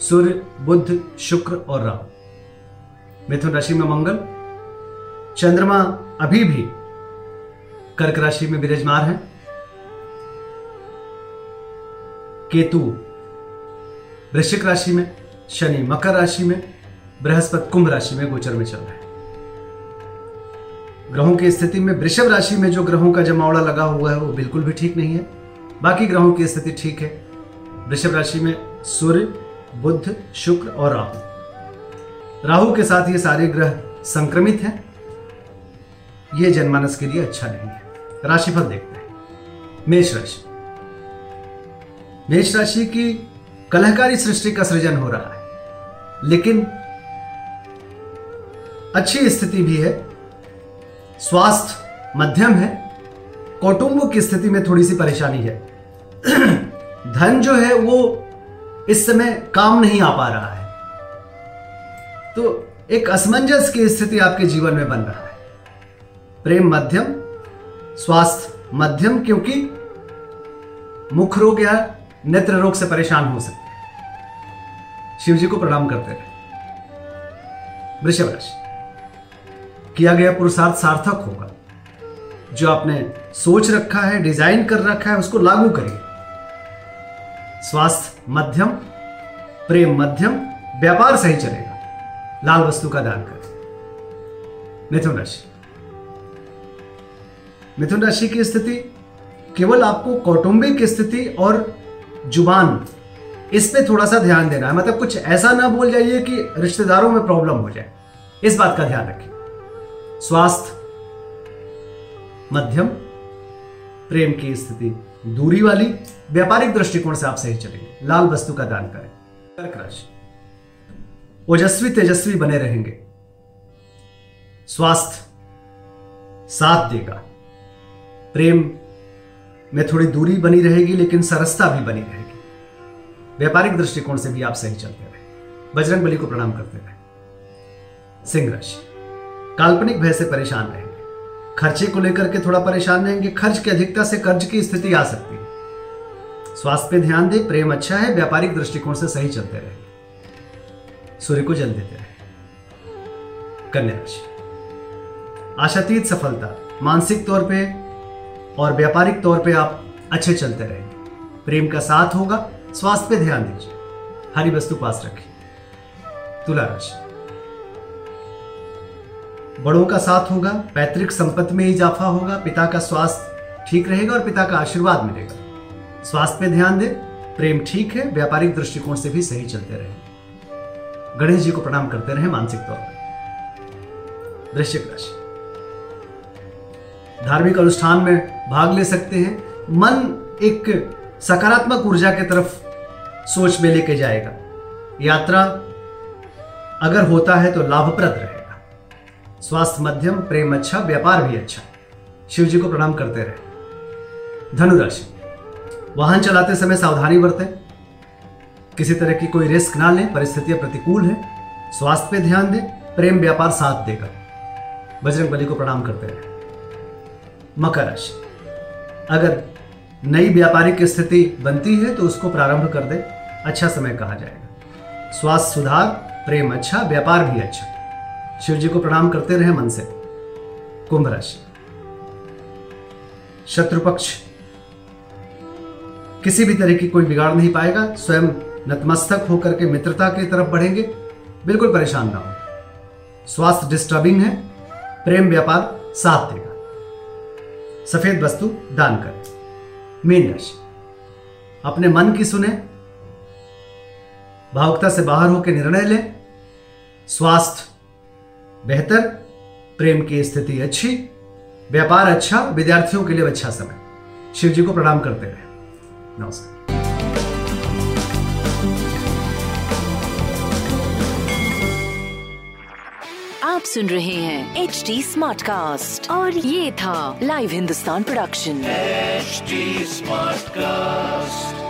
सूर्य, बुध, शुक्र और राहु। मिथुन राशि में मंगल, चंद्रमा अभी भी कर्क राशि में विराजमान है। केतु, वृश्चिक राशि में, शनि मकर राशि में, बृहस्पति कुंभ राशि में गोचर में चल रहे हैं। ग्रहों की स्थिति में वृषभ राशि में जो ग्रहों का जमावड़ा लगा हुआ है, वो बिल्कुल भी ठीक नहीं है। बाकी ग्रहों की स्थिति ठीक है। वृषभ राशि में सूर्य बुध, शुक्र और राहु। राहु के साथ ये सारे ग्रह संक्रमित हैं। ये जनमानस के लिए अच्छा नहीं है। राशिफल देखते हैं। मेष राशि। मेष राशि की कलहकारी सृष्टि का सृजन हो रहा है। लेकिन अच्छी स्थिति भी है। स्वास्थ्य मध्यम है। कौटुंब की स्थिति में थोड़ी सी परेशानी है। धन जो है वो इस समय काम नहीं आ पा रहा है। तो एक असमंजस की स्थिति आपके जीवन में बन रहा है। प्रेम मध्यम, स्वास्थ्य मध्यम, क्योंकि मुख रोग या नेत्र रोग से परेशान हो सकते हैं। शिव जी को प्रणाम करते रहे। वृषभ राशि किया गया पुरुषार्थ सार्थक होगा। जो आपने सोच रखा है, डिज़ाइन कर रखा है, उसको लागू करिए। स्वास्थ्य मध्यम, प्रेम मध्यम, व्यापार सही चलेगा। लाल वस्तु का दान करें। मिथुन राशि। मिथुन राशि की स्थिति केवल आपको कौटुंबिक स्थिति और ज़ुबान इस पे थोड़ा सा ध्यान देना है। मतलब कुछ ऐसा ना बोल जाइए कि रिश्तेदारों में प्रॉब्लम हो जाए। इस बात का ध्यान रखिए स्वास्थ्य मध्यम, प्रेम की स्थिति दूरी वाली व्यापारिक दृष्टिकोण से आप सही चलेंगे। लाल वस्तु का दान करें। कर्क राशि ओजस्वी तेजस्वी बने रहेंगे। स्वास्थ्य साथ देगा। प्रेम में थोड़ी दूरी बनी रहेगी, लेकिन सरसता भी बनी रहेगी। व्यापारिक दृष्टिकोण से भी आप सही चलते रहे। बजरंग बली को प्रणाम करते रहे। सिंह राशि। काल्पनिक भय से परेशान रहेंगे। खर्चे को लेकर के थोड़ा परेशान रहेंगे खर्च की अधिकता से कर्ज की स्थिति आ सकती है। स्वास्थ्य पे ध्यान दे, प्रेम अच्छा है, व्यापारिक दृष्टिकोण से सही चलते रहेंगे सूर्य को जल देते रहे। कन्या राशि। आशातीत सफलता, मानसिक तौर पे और व्यापारिक तौर पे आप अच्छे चलते रहेंगे। प्रेम का साथ होगा, स्वास्थ्य पे ध्यान दीजिए। हरी वस्तु पास रखिए तुला राशि। बड़ों का साथ होगा, पैतृक संपत्ति में इजाफा होगा, पिता का स्वास्थ्य ठीक रहेगा और पिता का आशीर्वाद मिलेगा। स्वास्थ्य पे ध्यान दे, प्रेम ठीक है, व्यापारिक दृष्टिकोण से भी सही चलते रहे। गणेश जी को प्रणाम करते रहे मानसिक तौर पर वृश्चिक राशि। धार्मिक अनुष्ठान में भाग ले सकते हैं। मन एक सकारात्मक ऊर्जा की तरफ़ सोच में लेके जाएगा। यात्रा अगर होता है तो लाभप्रद रहेगा स्वास्थ्य मध्यम, प्रेम अच्छा व्यापार भी अच्छा। शिव जी को प्रणाम करते रहे। धनुराशि। वाहन चलाते समय सावधानी बरतें। किसी तरह की कोई रिस्क ना लें, परिस्थितियाँ प्रतिकूल है। स्वास्थ्य पे ध्यान दें, प्रेम, व्यापार साथ देगा बजरंग बली को प्रणाम करते रहे। मकर राशि। अगर नई व्यापारिक स्थिति बनती है तो उसको प्रारंभ कर दे। अच्छा समय कहा जाएगा। स्वास्थ्य सुधार, प्रेम अच्छा व्यापार भी अच्छा। शिव जी को प्रणाम करते रहे मन से। कुंभ राशि। शत्रु पक्ष किसी भी तरह की कोई बिगाड़ नहीं पाएगा, स्वयं नतमस्तक होकर के मित्रता की तरफ़ बढ़ेंगे। बिल्कुल परेशान ना हो। स्वास्थ्य डिस्टर्बिंग है, प्रेम व्यापार साथ देगा। सफ़ेद वस्तु दान करें। मीन राशि। अपने मन की सुने, भावुकता से बाहर होकर निर्णय लें। स्वास्थ्य बेहतर प्रेम की स्थिति अच्छी व्यापार अच्छा विद्यार्थियों के लिए अच्छा समय। शिव जी को प्रणाम करते रहे। नमस्कार। आप सुन रहे हैं एच डी स्मार्ट कास्ट और ये था live Hindustan production H smart cast